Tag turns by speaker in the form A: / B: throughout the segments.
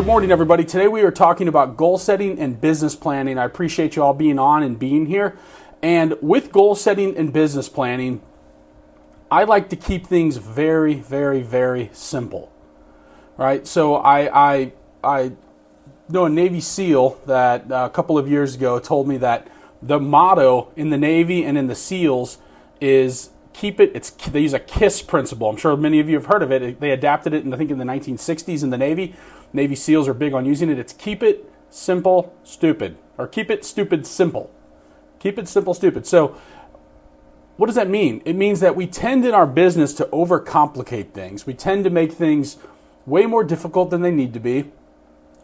A: Good morning, everybody. Today we are talking about goal setting and business planning. I appreciate you all being on and being here. And with goal setting and business planning, I like to keep things very, very, very simple. Right? So I, I, I know a Navy SEAL that uh, a couple of years ago told me that the motto in the Navy and in the SEALs is keep it. It's they use a KISS principle. I'm sure many of you have heard of it. They adapted it, in, I think, in the 1960s in the Navy. Navy SEALs are big on using it. It's keep it simple, stupid, or keep it stupid, simple. Keep it simple, stupid. So, what does that mean? It means that we tend in our business to overcomplicate things. We tend to make things way more difficult than they need to be.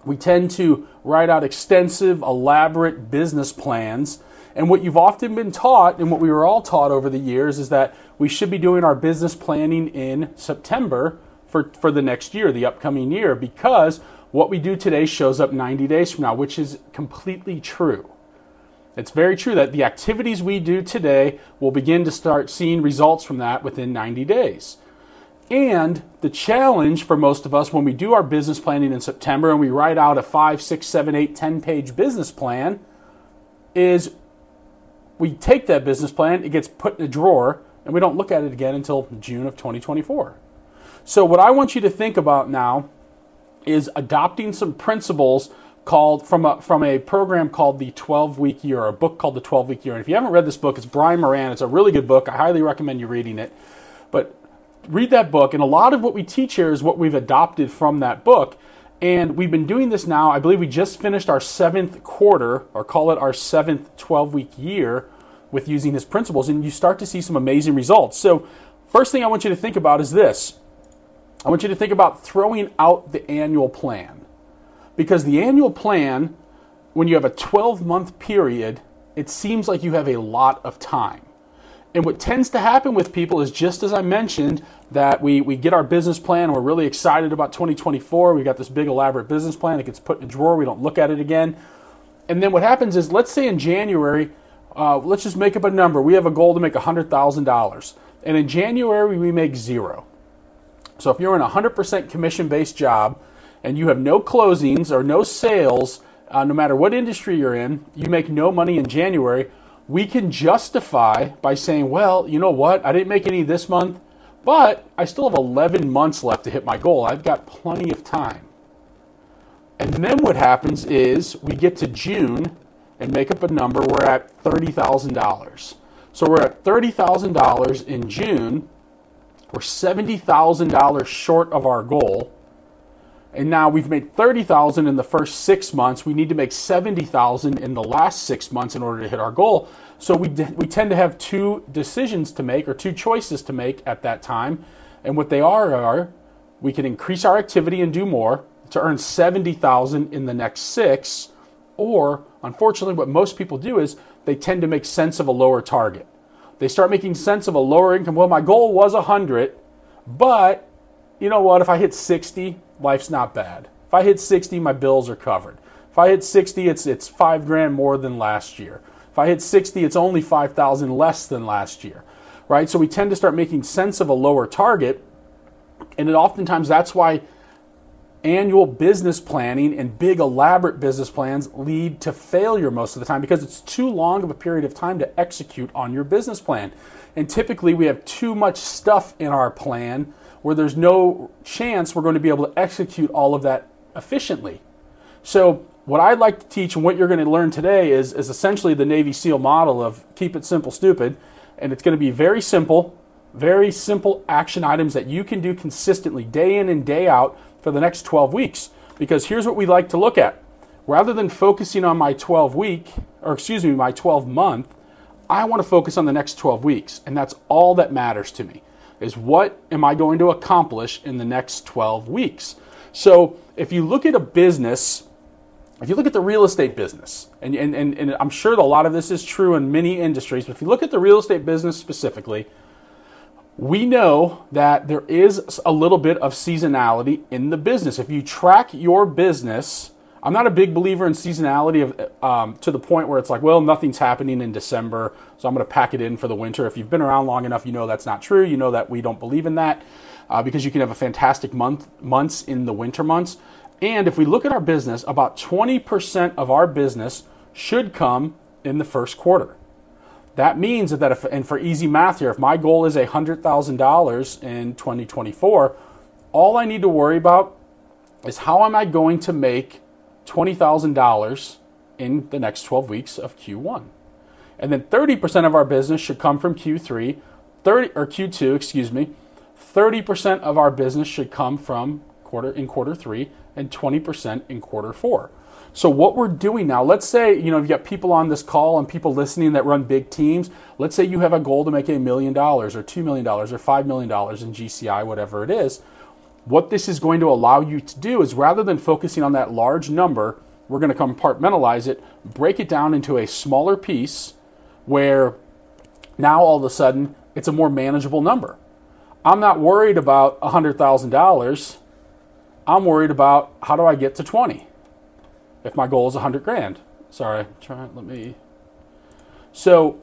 A: We tend to write out extensive, elaborate business plans. And what you've often been taught, and what we were all taught over the years, is that we should be doing our business planning in September for, for the next year, the upcoming year, because what we do today shows up 90 days from now, which is completely true. It's very true that the activities we do today will begin to start seeing results from that within 90 days. And the challenge for most of us when we do our business planning in September and we write out a five, six, seven, eight, 10 page business plan is we take that business plan, it gets put in a drawer, and we don't look at it again until June of 2024. So, what I want you to think about now is adopting some principles called from a, from a program called the 12 week year, a book called the 12 week year. And if you haven't read this book, it's Brian Moran. It's a really good book. I highly recommend you reading it. But read that book, and a lot of what we teach here is what we've adopted from that book. And we've been doing this now. I believe we just finished our seventh quarter, or call it our seventh 12 week year, with using his principles, and you start to see some amazing results. So, first thing I want you to think about is this I want you to think about throwing out the annual plan. Because the annual plan, when you have a 12 month period, it seems like you have a lot of time. And what tends to happen with people is just as I mentioned, that we, we get our business plan, we're really excited about 2024, we've got this big elaborate business plan, it gets put in a drawer, we don't look at it again. And then what happens is, let's say in January, uh, let's just make up a number. We have a goal to make $100,000. And in January, we make zero. So if you're in a 100% commission based job and you have no closings or no sales, uh, no matter what industry you're in, you make no money in January, we can justify by saying, well, you know what, I didn't make any this month, but I still have 11 months left to hit my goal. I've got plenty of time. And then what happens is we get to June and make up a number, we're at $30,000. So we're at $30,000 in June we're $70,000 short of our goal. And now we've made 30,000 in the first 6 months. We need to make 70,000 in the last 6 months in order to hit our goal. So we we tend to have two decisions to make or two choices to make at that time. And what they are are we can increase our activity and do more to earn 70,000 in the next 6 or unfortunately what most people do is they tend to make sense of a lower target. They start making sense of a lower income. Well, my goal was 100, but you know what? If I hit 60, life's not bad. If I hit 60, my bills are covered. If I hit 60, it's it's 5 grand more than last year. If I hit 60, it's only 5,000 less than last year. Right? So we tend to start making sense of a lower target, and it oftentimes that's why annual business planning and big elaborate business plans lead to failure most of the time because it's too long of a period of time to execute on your business plan. And typically we have too much stuff in our plan where there's no chance we're going to be able to execute all of that efficiently. So what I'd like to teach and what you're going to learn today is, is essentially the Navy SEAL model of keep it simple, stupid. And it's going to be very simple, very simple action items that you can do consistently, day in and day out, for the next 12 weeks. Because here's what we like to look at. Rather than focusing on my 12 week, or excuse me, my 12 month, I want to focus on the next 12 weeks. And that's all that matters to me is what am I going to accomplish in the next 12 weeks? So if you look at a business, if you look at the real estate business, and, and, and, and I'm sure a lot of this is true in many industries, but if you look at the real estate business specifically, we know that there is a little bit of seasonality in the business. If you track your business, I'm not a big believer in seasonality of, um, to the point where it's like, well, nothing's happening in December, so I'm going to pack it in for the winter. If you've been around long enough, you know that's not true. You know that we don't believe in that uh, because you can have a fantastic month months in the winter months. And if we look at our business, about 20% of our business should come in the first quarter. That means that, if, and for easy math here, if my goal is $100,000 in 2024, all I need to worry about is how am I going to make $20,000 in the next 12 weeks of Q1. And then 30% of our business should come from Q3, 30 or Q2, excuse me. 30% of our business should come from quarter in quarter 3 and 20% in quarter 4. So what we're doing now, let's say, you know, you've got people on this call and people listening that run big teams. Let's say you have a goal to make a million dollars or 2 million dollars or 5 million dollars in GCI, whatever it is. What this is going to allow you to do is rather than focusing on that large number, we're going to compartmentalize it, break it down into a smaller piece where now all of a sudden it's a more manageable number. I'm not worried about $100,000. I'm worried about how do I get to 20 if my goal is 100 grand. Sorry, try let me So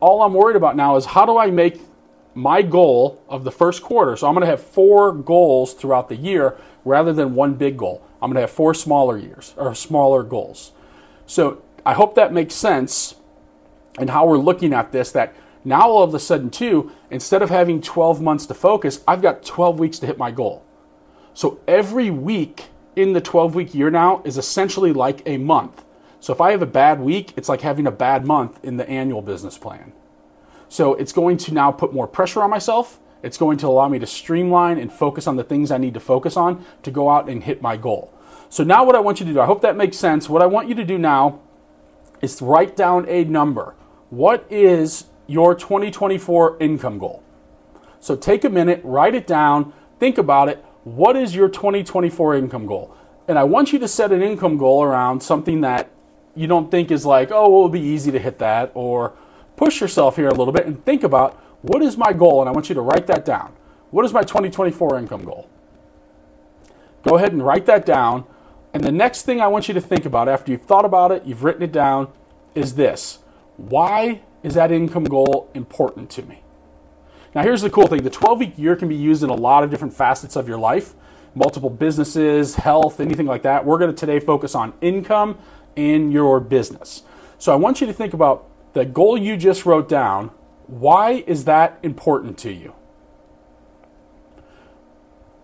A: all I'm worried about now is how do I make my goal of the first quarter. So I'm going to have four goals throughout the year rather than one big goal. I'm going to have four smaller years or smaller goals. So I hope that makes sense and how we're looking at this that now all of a sudden too instead of having 12 months to focus i've got 12 weeks to hit my goal so every week in the 12 week year now is essentially like a month. So if i have a bad week it's like having a bad month in the annual business plan. So it's going to now put more pressure on myself. It's going to allow me to streamline and focus on the things i need to focus on to go out and hit my goal. So now what i want you to do i hope that makes sense. What i want you to do now is write down a number. What is your 2024 income goal? So take a minute, write it down, think about it. What is your 2024 income goal? And I want you to set an income goal around something that you don't think is like, oh, it will be easy to hit that, or push yourself here a little bit and think about what is my goal? And I want you to write that down. What is my 2024 income goal? Go ahead and write that down. And the next thing I want you to think about after you've thought about it, you've written it down, is this why is that income goal important to me? Now, here's the cool thing the 12 week year can be used in a lot of different facets of your life multiple businesses, health, anything like that. We're going to today focus on income in your business. So I want you to think about the goal you just wrote down. Why is that important to you?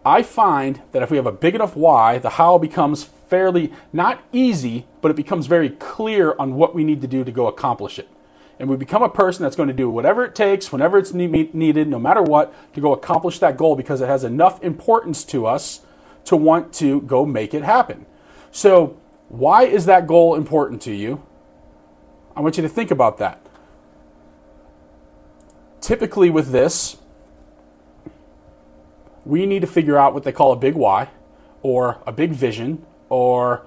A: I find that if we have a big enough why, the how becomes fairly not easy, but it becomes very clear on what we need to do to go accomplish it. And we become a person that's going to do whatever it takes, whenever it's needed, no matter what, to go accomplish that goal because it has enough importance to us to want to go make it happen. So, why is that goal important to you? I want you to think about that. Typically, with this, we need to figure out what they call a big why or a big vision or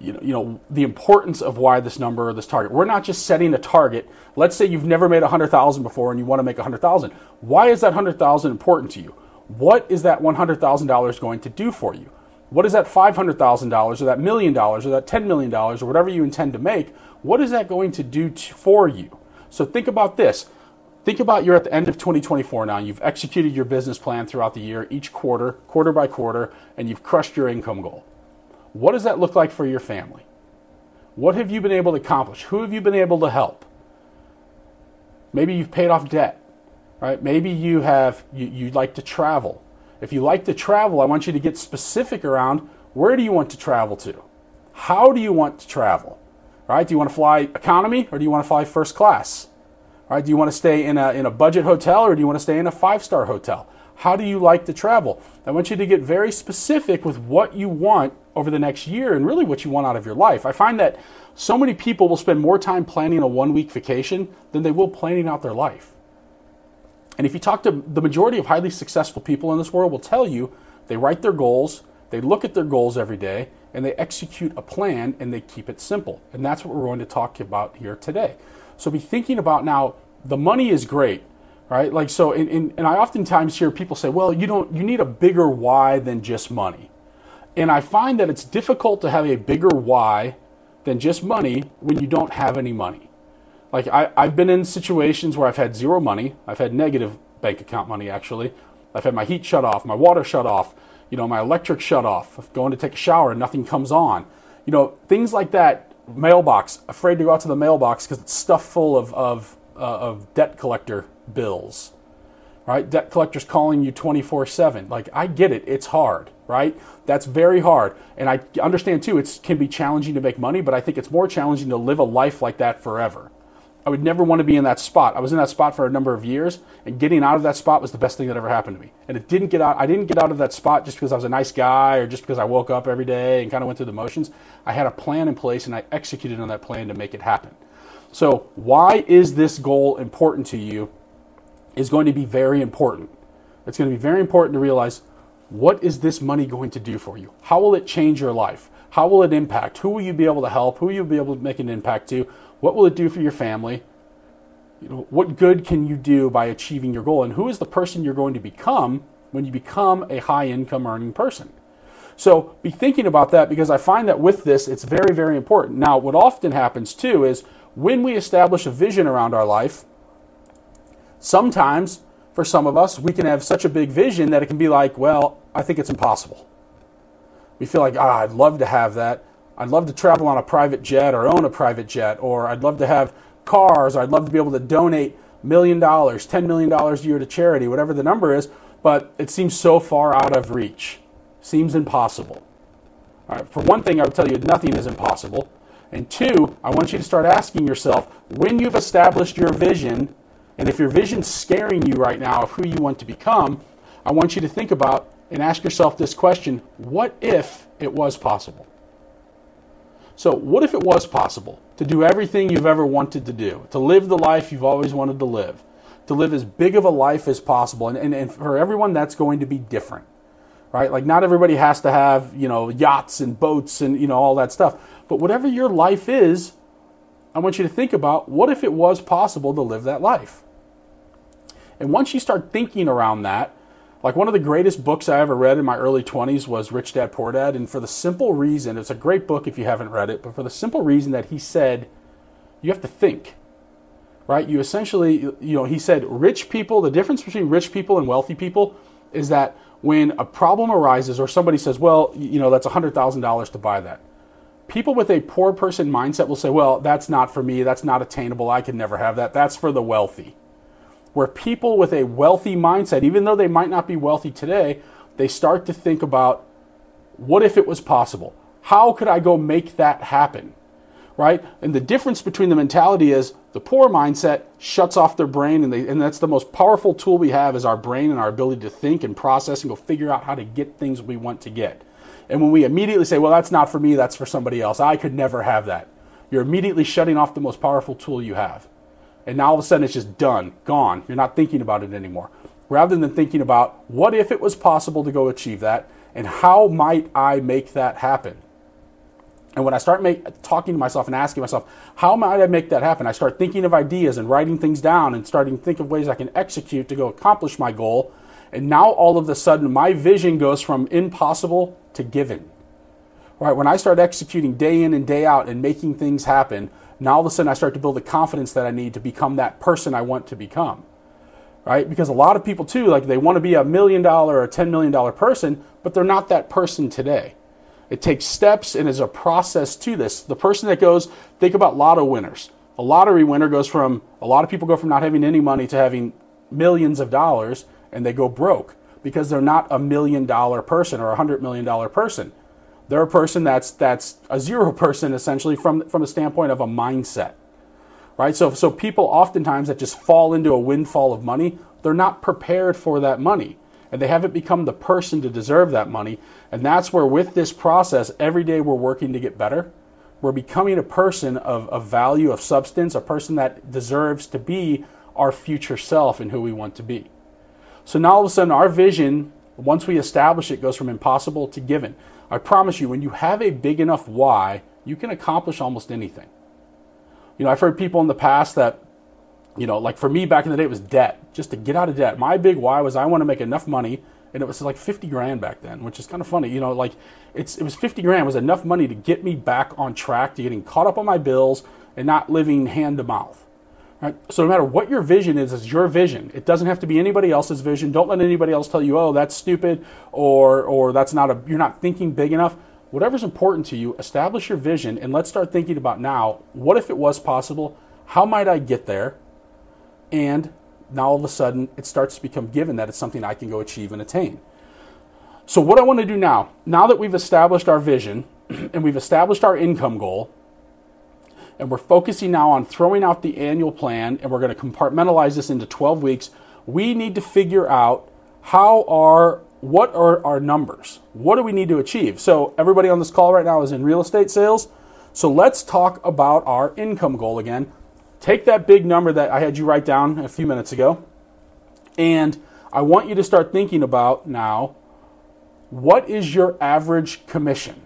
A: you know, you know the importance of why this number or this target. We're not just setting a target. Let's say you've never made 100,000 before and you want to make 100,000. Why is that 100,000 important to you? What is that $100,000 going to do for you? What is that $500,000 or that million dollars or that $10 million or whatever you intend to make? What is that going to do for you? So think about this. Think about you're at the end of 2024 now. You've executed your business plan throughout the year, each quarter, quarter by quarter, and you've crushed your income goal. What does that look like for your family? What have you been able to accomplish? Who have you been able to help? Maybe you've paid off debt, right? Maybe you have you, you like to travel. If you like to travel, I want you to get specific around where do you want to travel to? How do you want to travel? Right? Do you want to fly economy or do you want to fly first class? Right? Do you want to stay in a, in a budget hotel or do you want to stay in a five star hotel? How do you like to travel? I want you to get very specific with what you want over the next year and really what you want out of your life. I find that so many people will spend more time planning a one week vacation than they will planning out their life. And if you talk to the majority of highly successful people in this world will tell you they write their goals, they look at their goals every day, and they execute a plan and they keep it simple. And that's what we're going to talk about here today. So be thinking about now the money is great right? Like so, and, in, and I oftentimes hear people say, "Well, you don't, you need a bigger why than just money," and I find that it's difficult to have a bigger why than just money when you don't have any money. Like I, I've been in situations where I've had zero money, I've had negative bank account money actually, I've had my heat shut off, my water shut off, You know, my electric shut off. I'm going to take a shower and nothing comes on. You know, things like that. Mailbox. Afraid to go out to the mailbox because it's stuffed full of of, uh, of debt collector bills. Right? Debt collectors calling you 24 7. Like, I get it. It's hard, right? That's very hard. And I understand too, it can be challenging to make money, but I think it's more challenging to live a life like that forever. I would never want to be in that spot. I was in that spot for a number of years, and getting out of that spot was the best thing that ever happened to me. And it didn't get out. I didn't get out of that spot just because I was a nice guy or just because I woke up every day and kind of went through the motions. I had a plan in place, and I executed on that plan to make it happen. So, why is this goal important to you? Is going to be very important. It's going to be very important to realize what is this money going to do for you? How will it change your life? How will it impact? Who will you be able to help? Who will you be able to make an impact to? What will it do for your family? You know, what good can you do by achieving your goal? And who is the person you're going to become when you become a high income earning person? So be thinking about that because I find that with this, it's very, very important. Now, what often happens too is when we establish a vision around our life, sometimes for some of us, we can have such a big vision that it can be like, well, I think it's impossible. We feel like, ah, I'd love to have that. I'd love to travel on a private jet or own a private jet, or I'd love to have cars, or I'd love to be able to donate million dollars, $10 million a year to charity, whatever the number is, but it seems so far out of reach. Seems impossible. All right, for one thing, I would tell you nothing is impossible. And two, I want you to start asking yourself when you've established your vision, and if your vision's scaring you right now of who you want to become, I want you to think about and ask yourself this question what if it was possible? So, what if it was possible to do everything you've ever wanted to do, to live the life you've always wanted to live, to live as big of a life as possible? And, and, and for everyone, that's going to be different, right? Like, not everybody has to have, you know, yachts and boats and, you know, all that stuff. But whatever your life is, I want you to think about what if it was possible to live that life? And once you start thinking around that, like one of the greatest books I ever read in my early 20s was Rich Dad Poor Dad. And for the simple reason, it's a great book if you haven't read it, but for the simple reason that he said, you have to think, right? You essentially, you know, he said rich people, the difference between rich people and wealthy people is that when a problem arises or somebody says, well, you know, that's $100,000 to buy that. People with a poor person mindset will say, well, that's not for me. That's not attainable. I can never have that. That's for the wealthy where people with a wealthy mindset, even though they might not be wealthy today, they start to think about what if it was possible? How could I go make that happen? Right? And the difference between the mentality is the poor mindset shuts off their brain, and, they, and that's the most powerful tool we have is our brain and our ability to think and process and go figure out how to get things we want to get. And when we immediately say, well, that's not for me, that's for somebody else, I could never have that, you're immediately shutting off the most powerful tool you have and now all of a sudden it's just done, gone. You're not thinking about it anymore. Rather than thinking about what if it was possible to go achieve that and how might I make that happen? And when I start make, talking to myself and asking myself, how might I make that happen? I start thinking of ideas and writing things down and starting to think of ways I can execute to go accomplish my goal. And now all of a sudden, my vision goes from impossible to given. Right? When I start executing day in and day out and making things happen, now all of a sudden I start to build the confidence that I need to become that person I want to become. Right? Because a lot of people too, like they want to be a million dollar or a ten million dollar person, but they're not that person today. It takes steps and is a process to this. The person that goes, think about lotto winners. A lottery winner goes from a lot of people go from not having any money to having millions of dollars and they go broke because they're not a million dollar person or a hundred million dollar person. They're a person that's that's a zero person essentially from from the standpoint of a mindset. Right? So so people oftentimes that just fall into a windfall of money, they're not prepared for that money. And they haven't become the person to deserve that money. And that's where with this process, every day we're working to get better. We're becoming a person of, of value, of substance, a person that deserves to be our future self and who we want to be. So now all of a sudden our vision, once we establish it, goes from impossible to given. I promise you, when you have a big enough why, you can accomplish almost anything. You know, I've heard people in the past that, you know, like for me back in the day, it was debt, just to get out of debt. My big why was I want to make enough money, and it was like 50 grand back then, which is kind of funny. You know, like it's it was 50 grand was enough money to get me back on track to getting caught up on my bills and not living hand to mouth. Right? So no matter what your vision is, it's your vision. It doesn't have to be anybody else's vision. Don't let anybody else tell you, "Oh, that's stupid," or or that's not a you're not thinking big enough. Whatever's important to you, establish your vision and let's start thinking about now, what if it was possible? How might I get there? And now all of a sudden it starts to become given that it's something I can go achieve and attain. So what I want to do now, now that we've established our vision and we've established our income goal, and we're focusing now on throwing out the annual plan and we're going to compartmentalize this into 12 weeks we need to figure out how are what are our numbers? What do we need to achieve? So everybody on this call right now is in real estate sales so let's talk about our income goal again. Take that big number that i had you write down a few minutes ago and i want you to start thinking about now what is your average commission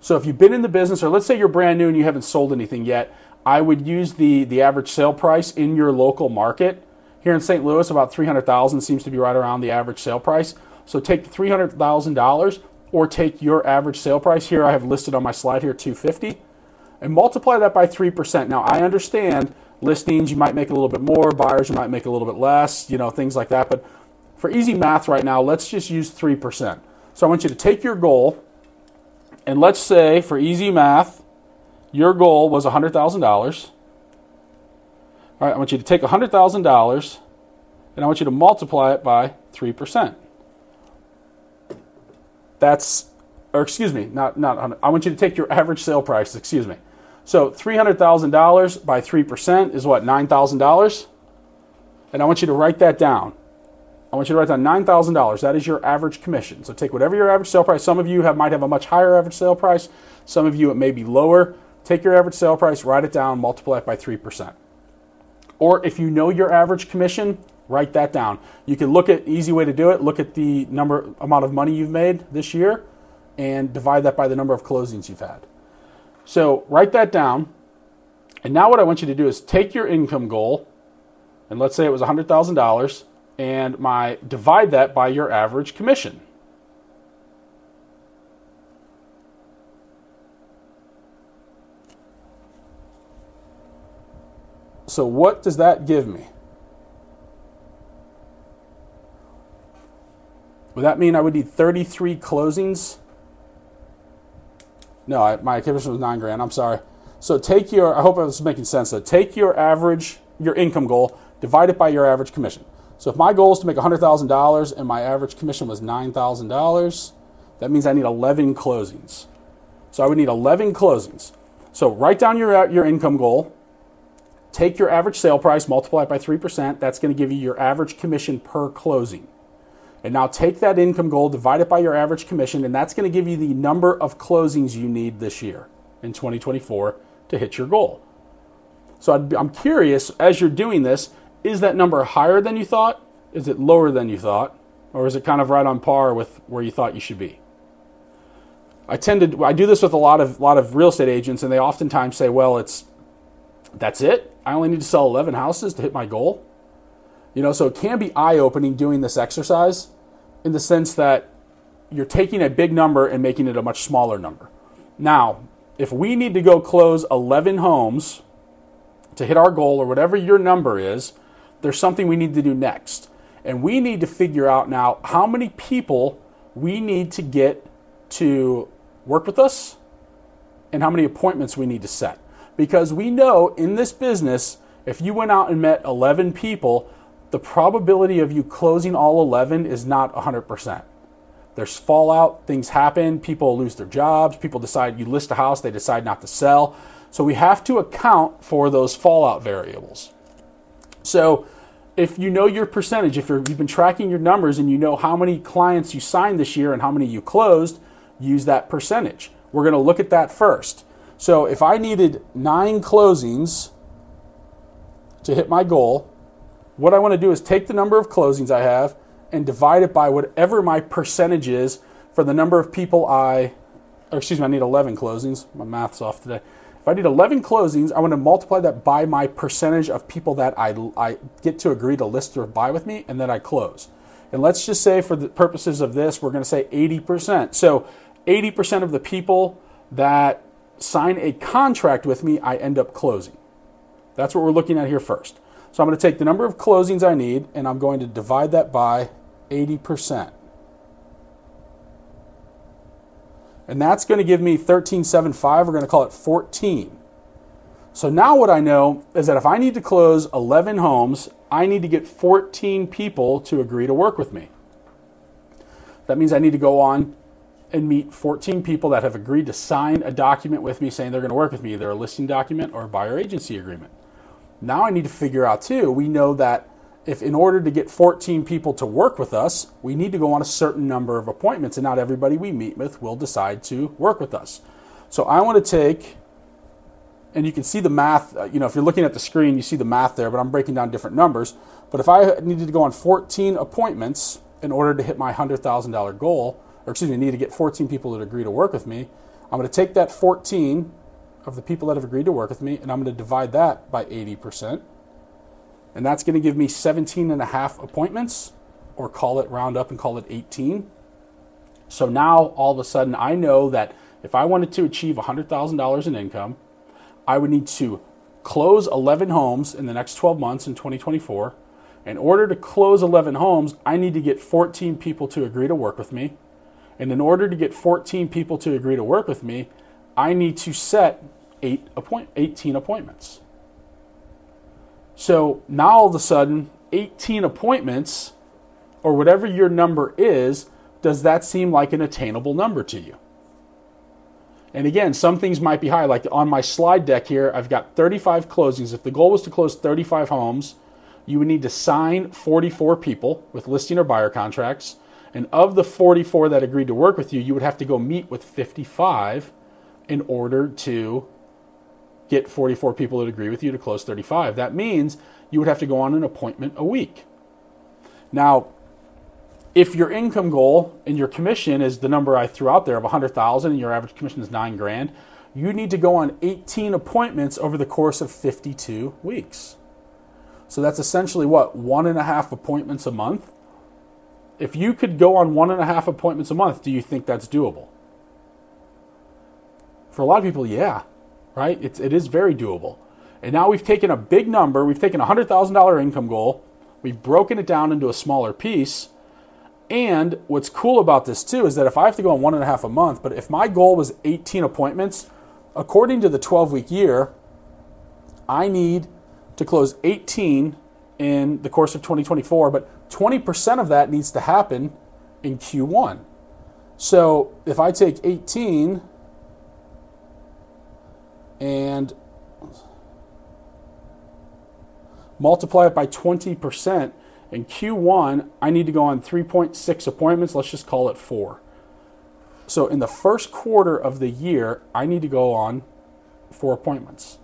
A: so if you've been in the business, or let's say you're brand new and you haven't sold anything yet, I would use the, the average sale price in your local market. Here in St. Louis, about 300,000 seems to be right around the average sale price. So take $300,000 or take your average sale price here I have listed on my slide here 250 and multiply that by 3%. Now I understand listings you might make a little bit more, buyers you might make a little bit less, you know, things like that, but for easy math right now, let's just use 3%. So I want you to take your goal and let's say, for easy math, your goal was $100,000. All right, I want you to take $100,000 and I want you to multiply it by 3%. That's, or excuse me, not, not I want you to take your average sale price, excuse me. So $300,000 by 3% is what, $9,000? And I want you to write that down. I want you to write down $9,000. That is your average commission. So take whatever your average sale price. Some of you have, might have a much higher average sale price. Some of you it may be lower. Take your average sale price, write it down, multiply it by 3%. Or if you know your average commission, write that down. You can look at easy way to do it. Look at the number amount of money you've made this year and divide that by the number of closings you've had. So write that down. And now what I want you to do is take your income goal, and let's say it was $100,000 and my divide that by your average commission. So what does that give me? Would that mean I would need 33 closings? No, I, my commission was nine grand. I'm sorry. So take your, I hope I was making sense. So take your average, your income goal, divide it by your average commission. So if my goal is to make $100,000 and my average commission was $9,000, that means I need 11 closings. So I would need 11 closings. So write down your, your income goal, take your average sale price, multiply it by 3%. That's going to give you your average commission per closing. And now take that income goal, divide it by your average commission, and that's going to give you the number of closings you need this year in 2024 to hit your goal. So I'm curious, as you're doing this, is that number higher than you thought? Is it lower than you thought? Or is it kind of right on par with where you thought you should be? I tend to I do this with a lot of lot of real estate agents and they oftentimes say, "Well, it's that's it. I only need to sell 11 houses to hit my goal." You know, so it can be eye-opening doing this exercise in the sense that you're taking a big number and making it a much smaller number. Now, if we need to go close 11 homes to hit our goal or whatever your number is, there's something we need to do next. And we need to figure out now how many people we need to get to work with us and how many appointments we need to set. Because we know in this business, if you went out and met 11 people, the probability of you closing all 11 is not 100%. There's fallout, things happen, people lose their jobs, people decide you list a house, they decide not to sell. So we have to account for those fallout variables. So if you know your percentage, if you have been tracking your numbers and you know how many clients you signed this year and how many you closed, use that percentage. We're going to look at that first. So if I needed nine closings to hit my goal, what I want to do is take the number of closings I have and divide it by whatever my percentage is for the number of people I, or excuse me, I need 11 closings. My math's off today. If I need 11 closings, I want to multiply that by my percentage of people that I, I get to agree to list or buy with me, and then I close. And let's just say, for the purposes of this, we're going to say 80%. So 80% of the people that sign a contract with me, I end up closing. That's what we're looking at here first. So I'm going to take the number of closings I need and I'm going to divide that by 80%. And that's going to give me 1375. We're going to call it 14. So now what I know is that if I need to close 11 homes, I need to get 14 people to agree to work with me. That means I need to go on and meet 14 people that have agreed to sign a document with me saying they're going to work with me, either a listing document or a buyer agency agreement. Now I need to figure out too, we know that if in order to get 14 people to work with us, we need to go on a certain number of appointments, and not everybody we meet with will decide to work with us. So I want to take, and you can see the math, uh, you know, if you're looking at the screen, you see the math there, but I'm breaking down different numbers. But if I needed to go on 14 appointments in order to hit my $100,000 goal, or excuse me, need to get 14 people to agree to work with me, I'm going to take that 14 of the people that have agreed to work with me, and I'm going to divide that by 80% and that's going to give me 17 and a half appointments, or call it round up and call it 18. So now all of a sudden I know that if I wanted to achieve $100,000 in income, I would need to close 11 homes in the next 12 months in 2024. In order to close 11 homes, I need to get 14 people to agree to work with me. And in order to get 14 people to agree to work with me, I need to set eight appoint- 18 appointments. So now all of a sudden, 18 appointments, or whatever your number is, does that seem like an attainable number to you? And again, some things might be high. Like on my slide deck here, I've got 35 closings. If the goal was to close 35 homes, you would need to sign 44 people with listing or buyer contracts. And of the 44 that agreed to work with you, you would have to go meet with 55 in order to get 44 people that agree with you to close 35. That means you would have to go on an appointment a week. Now, if your income goal and your commission is the number I threw out there of 100,000 and your average commission is 9 grand, you need to go on 18 appointments over the course of 52 weeks. So that's essentially what? One and a half appointments a month? If you could go on one and a half appointments a month, do you think that's doable? For a lot of people, yeah right? It's, it is very doable. And now we've taken a big number, we've taken a $100,000 income goal, we've broken it down into a smaller piece. And what's cool about this too is that if I have to go on one and a half a month, but if my goal was 18 appointments, according to the 12 week year, I need to close 18 in the course of 2024, but 20% of that needs to happen in Q1. So if I take 18 and multiply it by 20%. In Q1, I need to go on 3.6 appointments. Let's just call it four. So in the first quarter of the year, I need to go on four appointments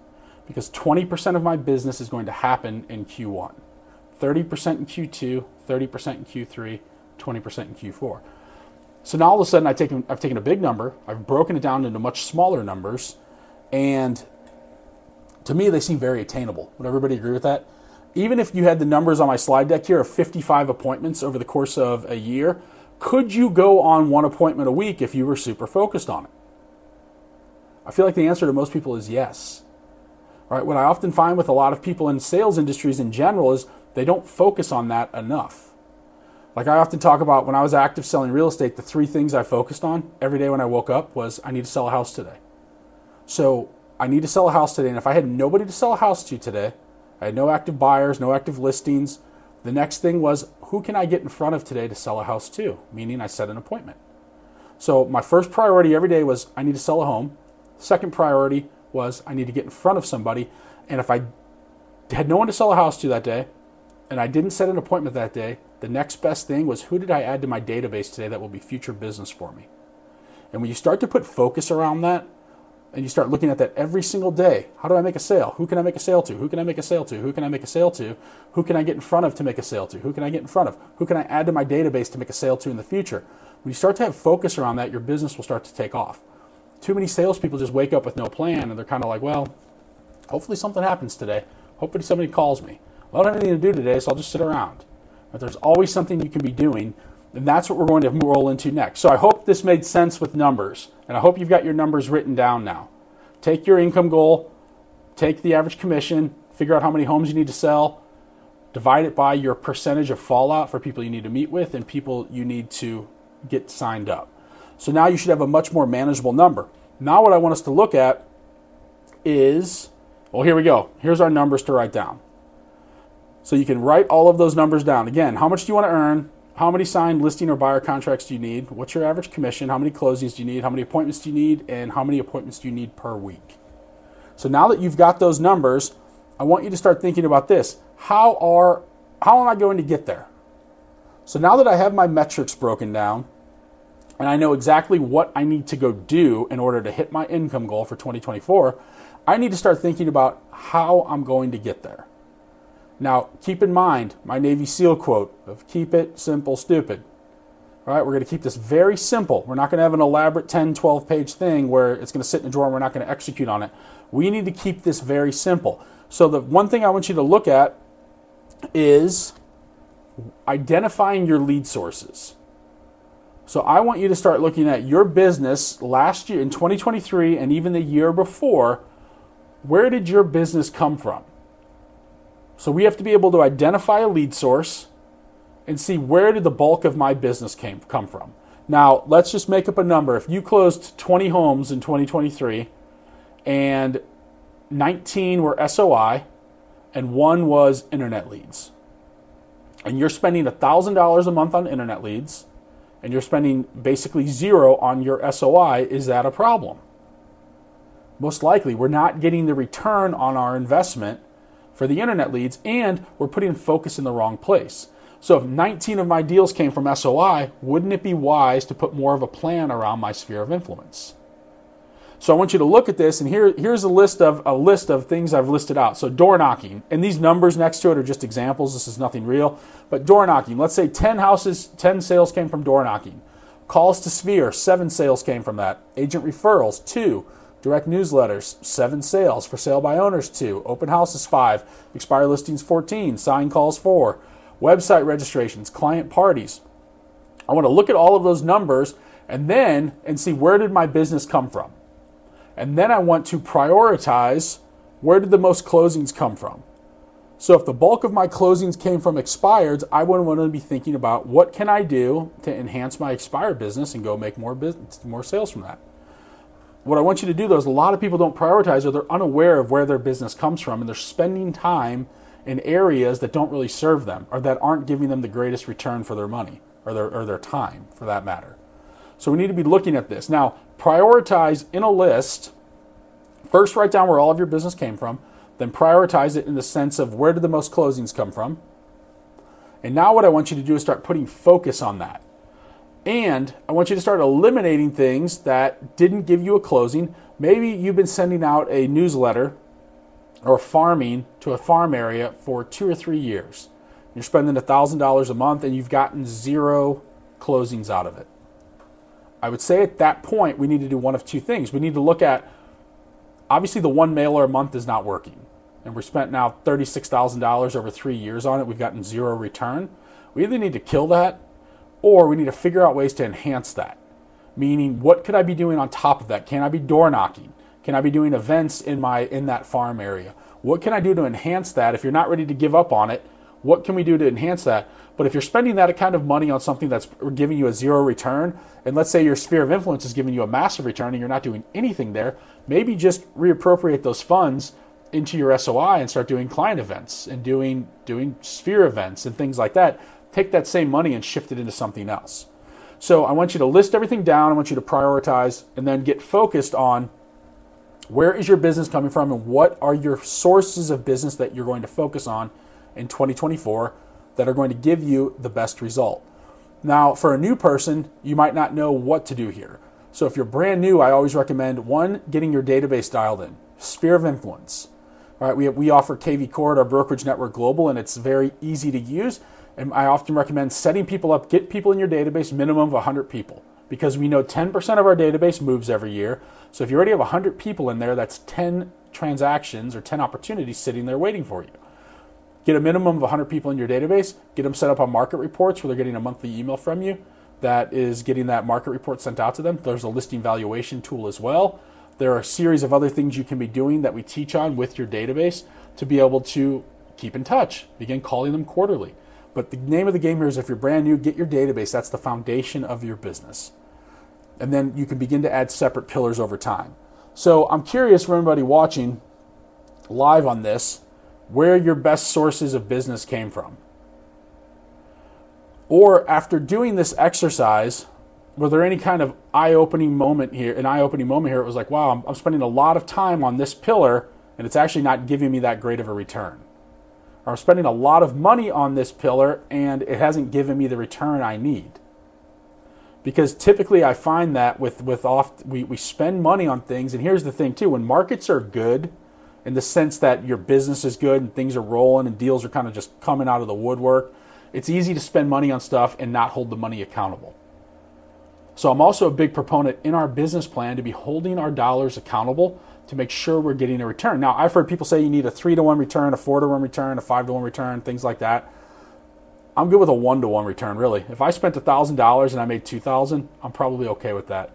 A: because 20% of my business is going to happen in Q1, 30% in Q2, 30% in Q3, 20% in Q4. So now all of a sudden I've taken, I've taken a big number, I've broken it down into much smaller numbers, and to me, they seem very attainable. Would everybody agree with that? Even if you had the numbers on my slide deck here of 55 appointments over the course of a year, could you go on one appointment a week if you were super focused on it? I feel like the answer to most people is yes. Right, what I often find with a lot of people in sales industries in general is they don't focus on that enough. Like I often talk about when I was active selling real estate, the three things I focused on every day when I woke up was I need to sell a house today. So I need to sell a house today. And if I had nobody to sell a house to today, I had no active buyers, no active listings. The next thing was who can I get in front of today to sell a house to? Meaning I set an appointment. So my first priority every day was I need to sell a home. Second priority was I need to get in front of somebody. And if I had no one to sell a house to that day and I didn't set an appointment that day, the next best thing was who did I add to my database today that will be future business for me? And when you start to put focus around that, and you start looking at that every single day. How do I make a sale? Who can I make a sale to? Who can I make a sale to? Who can I make a sale to? Who can I get in front of to make a sale to? Who can I get in front of? Who can I add to my database to make a sale to in the future? When you start to have focus around that, your business will start to take off. Too many salespeople just wake up with no plan and they're kind of like, well, hopefully something happens today. Hopefully somebody calls me. Well, I don't have anything to do today, so I'll just sit around. But there's always something you can be doing and that's what we're going to roll into next. So I hope this made sense with numbers, and I hope you've got your numbers written down now. Take your income goal, take the average commission, figure out how many homes you need to sell, divide it by your percentage of fallout for people you need to meet with and people you need to get signed up. So now you should have a much more manageable number. Now, what I want us to look at is well, here we go. Here's our numbers to write down. So you can write all of those numbers down. Again, how much do you want to earn? How many signed listing or buyer contracts do you need? What's your average commission? How many closings do you need? How many appointments do you need? And how many appointments do you need per week? So now that you've got those numbers, I want you to start thinking about this. How are how am I going to get there? So now that I have my metrics broken down and I know exactly what I need to go do in order to hit my income goal for 2024, I need to start thinking about how I'm going to get there. Now, keep in mind my Navy SEAL quote of keep it simple, stupid. All right, we're going to keep this very simple. We're not going to have an elaborate 10, 12 page thing where it's going to sit in a drawer and we're not going to execute on it. We need to keep this very simple. So, the one thing I want you to look at is identifying your lead sources. So, I want you to start looking at your business last year in 2023 and even the year before. Where did your business come from? So we have to be able to identify a lead source and see where did the bulk of my business came come from. Now, let's just make up a number. If you closed 20 homes in 2023 and 19 were SOI and one was internet leads, and you're spending $1,000 a month on internet leads and you're spending basically zero on your SOI, is that a problem? Most likely, we're not getting the return on our investment for the internet leads, and we're putting focus in the wrong place. So if 19 of my deals came from SOI, wouldn't it be wise to put more of a plan around my sphere of influence? So I want you to look at this, and here, here's a list of a list of things I've listed out. So door knocking, and these numbers next to it are just examples. This is nothing real, but door knocking. Let's say 10 houses, 10 sales came from door knocking. Calls to Sphere, seven sales came from that. Agent referrals, two. Direct newsletters, seven sales. For sale by owners, two. Open houses, five. Expired listings, 14. Sign calls, four. Website registrations, client parties. I want to look at all of those numbers and then and see where did my business come from. And then I want to prioritize where did the most closings come from. So if the bulk of my closings came from expireds, I would want to be thinking about what can I do to enhance my expired business and go make more business, more sales from that what I want you to do though is a lot of people don't prioritize or they're unaware of where their business comes from and they're spending time in areas that don't really serve them or that aren't giving them the greatest return for their money or their, or their time for that matter. So we need to be looking at this. Now, prioritize in a list. First, write down where all of your business came from, then prioritize it in the sense of where did the most closings come from. And now, what I want you to do is start putting focus on that. And I want you to start eliminating things that didn't give you a closing. Maybe you've been sending out a newsletter or farming to a farm area for two or three years. You're spending $1,000 a month and you've gotten zero closings out of it. I would say at that point, we need to do one of two things. We need to look at obviously, the one mailer a month is not working. And we spent now $36,000 over three years on it. We've gotten zero return. We either need to kill that or we need to figure out ways to enhance that. Meaning, what could I be doing on top of that? Can I be door knocking? Can I be doing events in my in that farm area? What can I do to enhance that? If you're not ready to give up on it, what can we do to enhance that? But if you're spending that kind of money on something that's giving you a zero return, and let's say your sphere of influence is giving you a massive return and you're not doing anything there, maybe just reappropriate those funds into your SOI and start doing client events and doing doing sphere events and things like that take that same money and shift it into something else. So I want you to list everything down. I want you to prioritize and then get focused on where is your business coming from and what are your sources of business that you're going to focus on in 2024 that are going to give you the best result. Now, for a new person, you might not know what to do here. So if you're brand new, I always recommend one, getting your database dialed in, sphere of influence. All right, we, we offer kvCORE, our brokerage NettWork Global, and it's very easy to use. And I often recommend setting people up, get people in your database, minimum of 100 people, because we know 10% of our database moves every year. So if you already have 100 people in there, that's 10 transactions or 10 opportunities sitting there waiting for you. Get a minimum of 100 people in your database, get them set up on market reports where they're getting a monthly email from you that is getting that market report sent out to them. There's a listing valuation tool as well. there are a series of other things you can be doing that we teach on with your database to be able to keep in touch. Begin calling them quarterly. But the name of the game here is if you're brand new, get your database. That's the foundation of your business. And then you can begin to add separate pillars over time. So I'm curious for everybody watching live on this where your best sources of business came from. Or after doing this exercise, were there any kind of eye-opening moment here? An eye-opening moment here. It was like, wow, I'm, I'm spending a lot of time on this pillar, and it's actually not giving me that great of a return. I'm spending a lot of money on this pillar, and it hasn't given me the return I need. Because typically, I find that with with oft we, we spend money on things, and here's the thing too: when markets are good, in the sense that your business is good and things are rolling and deals are kind of just coming out of the woodwork, it's easy to spend money on stuff and not hold the money accountable. So I'm also a big proponent in our business plan to be holding our dollars accountable to make sure we're getting a return. Now, I've heard people say you need a three to one return, a four to one return, a five to one return, things like that. I'm good with a one to one return, really. If I spent thousand dollars and I made two thousand, I'm probably okay with that.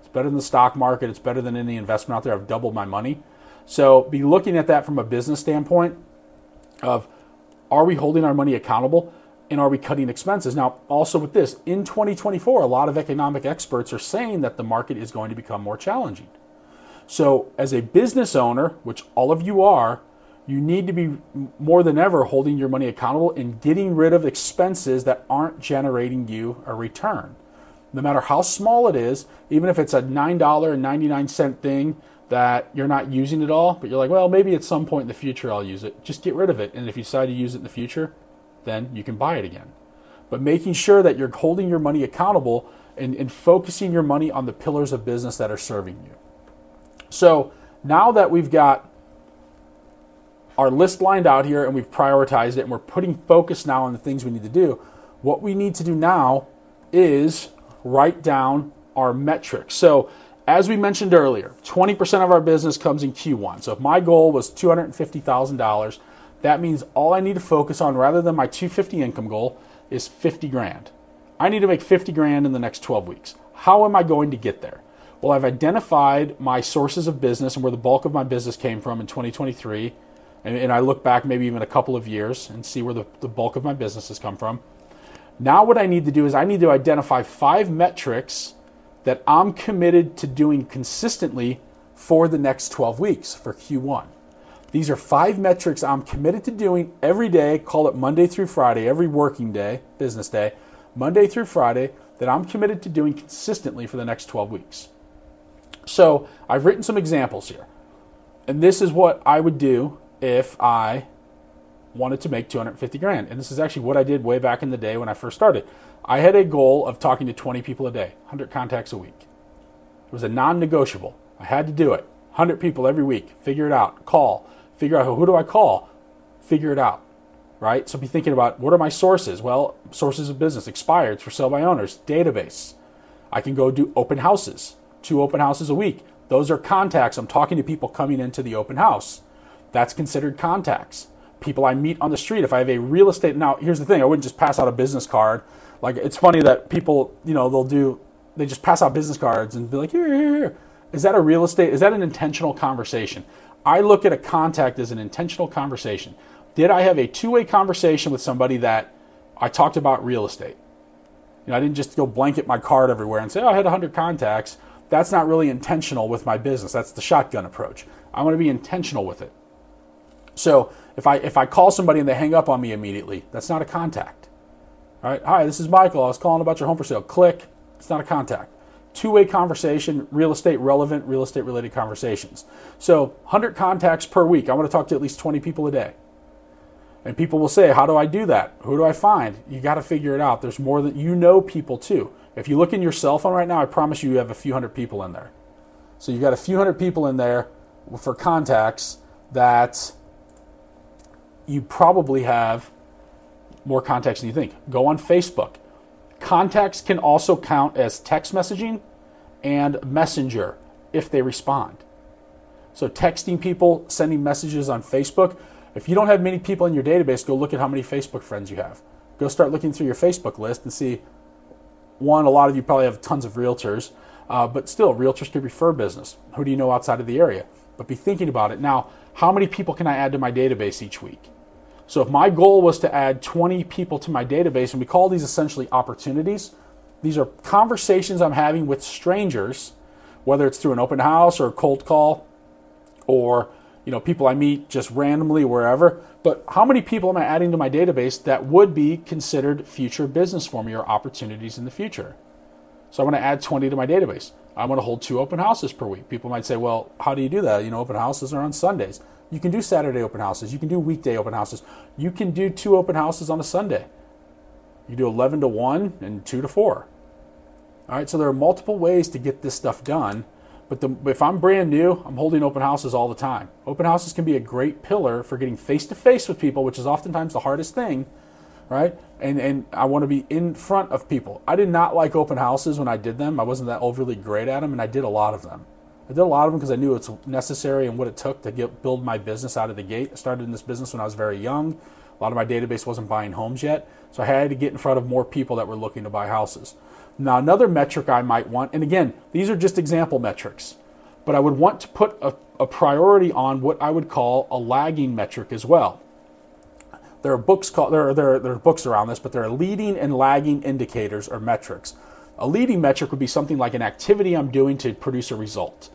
A: It's better than the stock market. It's better than any investment out there. I've doubled my money. So be looking at that from a business standpoint of are we holding our money accountable? And are we cutting expenses? Now, also with this, in 2024, a lot of economic experts are saying that the market is going to become more challenging. So, as a business owner, which all of you are, you need to be more than ever holding your money accountable and getting rid of expenses that aren't generating you a return. No matter how small it is, even if it's a $9.99 thing that you're not using at all, but you're like, well, maybe at some point in the future I'll use it, just get rid of it. And if you decide to use it in the future, then you can buy it again. But making sure that you're holding your money accountable and, and focusing your money on the pillars of business that are serving you. So now that we've got our list lined out here and we've prioritized it and we're putting focus now on the things we need to do, what we need to do now is write down our metrics. So, as we mentioned earlier, 20% of our business comes in Q1. So, if my goal was $250,000, that means all I need to focus on rather than my 250 income goal is 50 grand. I need to make 50 grand in the next 12 weeks. How am I going to get there? Well, I've identified my sources of business and where the bulk of my business came from in 2023. And, and I look back maybe even a couple of years and see where the, the bulk of my business has come from. Now, what I need to do is I need to identify five metrics that I'm committed to doing consistently for the next 12 weeks for Q1. These are five metrics I'm committed to doing every day, call it Monday through Friday, every working day, business day, Monday through Friday, that I'm committed to doing consistently for the next 12 weeks. So I've written some examples here. And this is what I would do if I wanted to make 250 grand. And this is actually what I did way back in the day when I first started. I had a goal of talking to 20 people a day, 100 contacts a week. It was a non negotiable. I had to do it. 100 people every week. Figure it out. Call. Figure out who do I call? Figure it out, right? So be thinking about what are my sources? Well, sources of business, expired for sale by owners, database. I can go do open houses, two open houses a week. Those are contacts. I'm talking to people coming into the open house. That's considered contacts. People I meet on the street. If I have a real estate, now here's the thing: I wouldn't just pass out a business card. Like it's funny that people, you know, they'll do, they just pass out business cards and be like, here, here, here. Is that a real estate? Is that an intentional conversation? I look at a contact as an intentional conversation. Did I have a two way conversation with somebody that I talked about real estate? You know, I didn't just go blanket my card everywhere and say, oh, I had 100 contacts. That's not really intentional with my business. That's the shotgun approach. I want to be intentional with it. So if I if I call somebody and they hang up on me immediately, that's not a contact. All right. Hi, this is Michael. I was calling about your home for sale. Click. It's not a contact two way conversation, real estate relevant, real estate related conversations. So 100 contacts per week. I want to talk to at least 20 people a day. And people will say, How do I do that? Who do I find? You got to figure it out. There's more that you know people too. If you look in your cell phone right now, I promise you, you have a few hundred people in there. So you got a few hundred people in there for contacts that you probably have more contacts than you think. Go on Facebook. Contacts can also count as text messaging and messenger if they respond. So, texting people, sending messages on Facebook. If you don't have many people in your database, go look at how many Facebook friends you have. Go start looking through your Facebook list and see one, a lot of you probably have tons of realtors. Uh, but still, realtors could refer business. Who do you know outside of the area? But be thinking about it. Now, how many people can I add to my database each week? So if my goal was to add 20 people to my database, and we call these essentially opportunities, these are conversations I'm having with strangers, whether it's through an open house or a cold call or you know people I meet just randomly wherever. But how many people am I adding to my database that would be considered future business for me or opportunities in the future? So I'm going to add 20 to my database. I'm going to hold two open houses per week. People might say, well, how do you do that? You know, open houses are on Sundays. You can do Saturday open houses. You can do weekday open houses. You can do two open houses on a Sunday. You do 11 to 1 and 2 to 4. All right, so there are multiple ways to get this stuff done. But the, if I'm brand new, I'm holding open houses all the time. Open houses can be a great pillar for getting face to face with people, which is oftentimes the hardest thing right? And and I want to be in front of people. I did not like open houses when I did them. I wasn't that overly great at them, and I did a lot of them. I did a lot of them because I knew it's necessary and what it took to get build my business out of the gate. I started in this business when I was very young. A lot of my database wasn't buying homes yet, so I had to get in front of more people that were looking to buy houses. Now, another metric I might want, and again, these are just example metrics, but I would want to put a, a priority on what I would call a lagging metric as well there are books called there are, there are, there are books around this, but there are leading and lagging indicators or metrics. A leading metric would be something like an activity I'm doing to produce a result.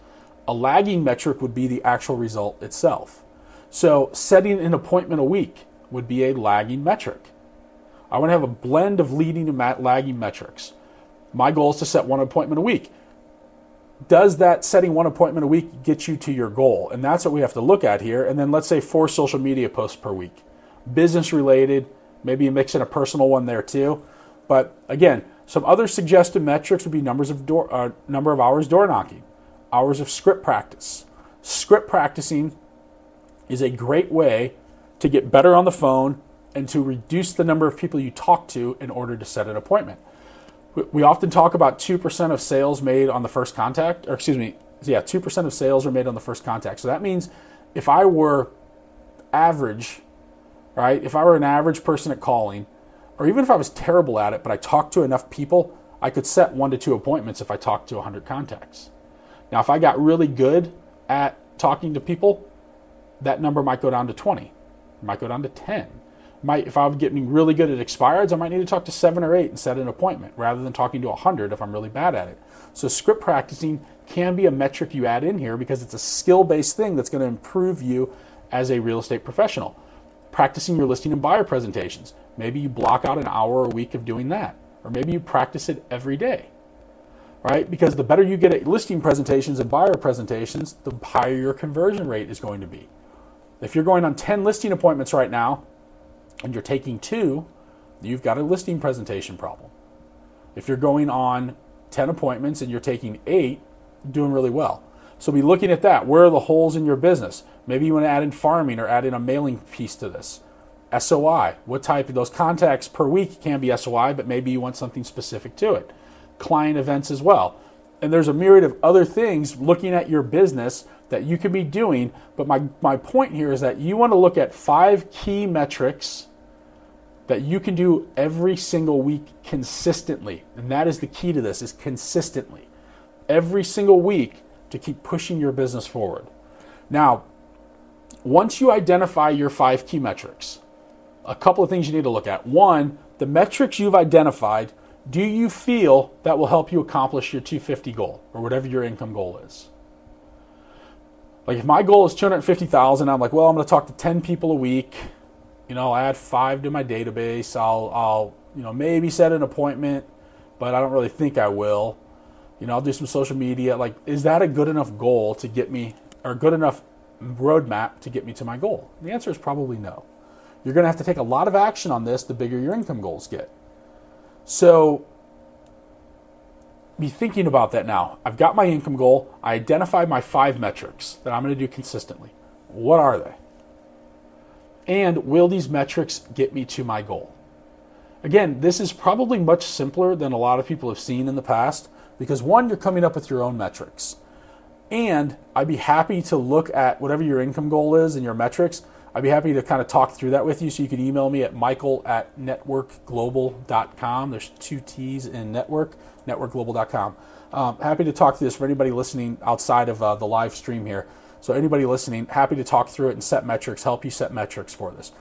A: A lagging metric would be the actual result itself. So setting an appointment a week would be a lagging metric. I want to have a blend of leading and lagging metrics. My goal is to set one appointment a week. Does that setting one appointment a week get you to your goal? And that's what we have to look at here. And then let's say four social media posts per week business related, maybe you mix in a personal one there too. But again, some other suggested metrics would be numbers of door, uh, number of hours door knocking, hours of script practice. Script practicing is a great way to get better on the phone and to reduce the number of people you talk to in order to set an appointment. We often talk about 2% of sales made on the first contact, or excuse me, yeah, 2% of sales are made on the first contact. So that means if I were average right? If I were an average person at calling, or even if I was terrible at it, but I talked to enough people, I could set one to two appointments if I talked to 100 contacts. Now, if I got really good at talking to people, that number might go down to 20, it might go down to 10. Might, if I'm getting really good at expireds, I might need to talk to seven or eight and set an appointment rather than talking to 100 if I'm really bad at it. So, script practicing can be a metric you add in here because it's a skill based thing that's going to improve you as a real estate professional practicing your listing and buyer presentations. Maybe you block out an hour a week of doing that, or maybe you practice it every day, right? Because the better you get at listing presentations and buyer presentations, the higher your conversion rate is going to be. If you're going on 10 listing appointments right now and you're taking two, you've got a listing presentation problem. If you're going on 10 appointments and you're taking eight, doing really well. So be looking at that. Where are the holes in your business? Maybe you want to add in farming or add in a mailing piece to this. SOI, what type of those contacts per week can be SOI, but maybe you want something specific to it. Client events as well. And there's a myriad of other things looking at your business that you could be doing. But my, my point here is that you want to look at five key metrics that you can do every single week consistently. And that is the key to this is consistently. Every single week to keep pushing your business forward. Now, once you identify your five key metrics, a couple of things you need to look at. One, the metrics you've identified, do you feel that will help you accomplish your 250 goal or whatever your income goal is? Like if my goal is 250,000, I'm like, well, I'm going to talk to 10 people a week. You know, I'll add 5 to my database. I'll I'll, you know, maybe set an appointment, but I don't really think I will. You know, I'll do some social media. Like is that a good enough goal to get me or good enough roadmap to get me to my goal? The answer is probably no. You're going to have to take a lot of action on this the bigger your income goals get. So be thinking about that now. I've got my income goal. I identified my five metrics that I'm going to do consistently. What are they? And will these metrics get me to my goal? Again, this is probably much simpler than a lot of people have seen in the past because one, you're coming up with your own metrics. And I'd be happy to look at whatever your income goal is and your metrics. I'd be happy to kind of talk through that with you. So you can email me at michael at nettworkglobal.com. There's two T's in NettWork, nettworkglobal.com. Um, happy to talk through this for anybody listening outside of uh, the live stream here. So anybody listening, happy to talk through it and set metrics, help you set metrics for this.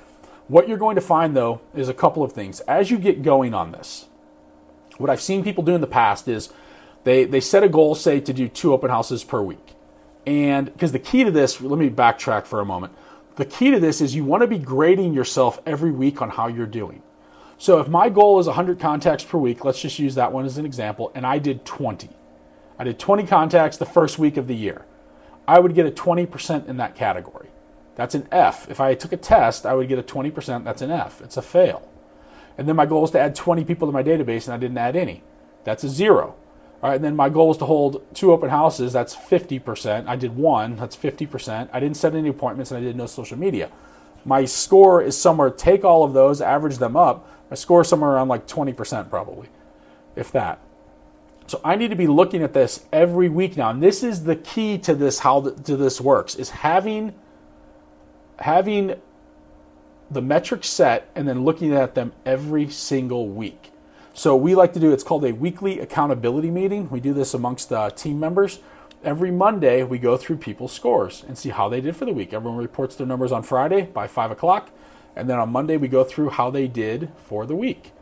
A: What you're going to find though is a couple of things. As you get going on this, what I've seen people do in the past is they, they set a goal, say, to do two open houses per week. And because the key to this, let me backtrack for a moment. The key to this is you want to be grading yourself every week on how you're doing. So if my goal is 100 contacts per week, let's just use that one as an example, and I did 20. I did 20 contacts the first week of the year. I would get a 20% in that category. That's an F. If I took a test, I would get a 20%. That's an F. It's a fail. And then my goal is to add 20 people to my database, and I didn't add any. That's a zero. All right, and then my goal is to hold two open houses. That's 50%. I did one. That's 50%. I didn't set any appointments, and I did no social media. My score is somewhere, take all of those, average them up. My score is somewhere around like 20% probably, if that. So I need to be looking at this every week now. And this is the key to this, how the, to this works, is having, having the metrics set and then looking at them every single week. So we like to do it's called a weekly accountability meeting. We do this amongst uh, team members. Every Monday we go through people's scores and see how they did for the week. Everyone reports their numbers on Friday by five o'clock, and then on Monday we go through how they did for the week.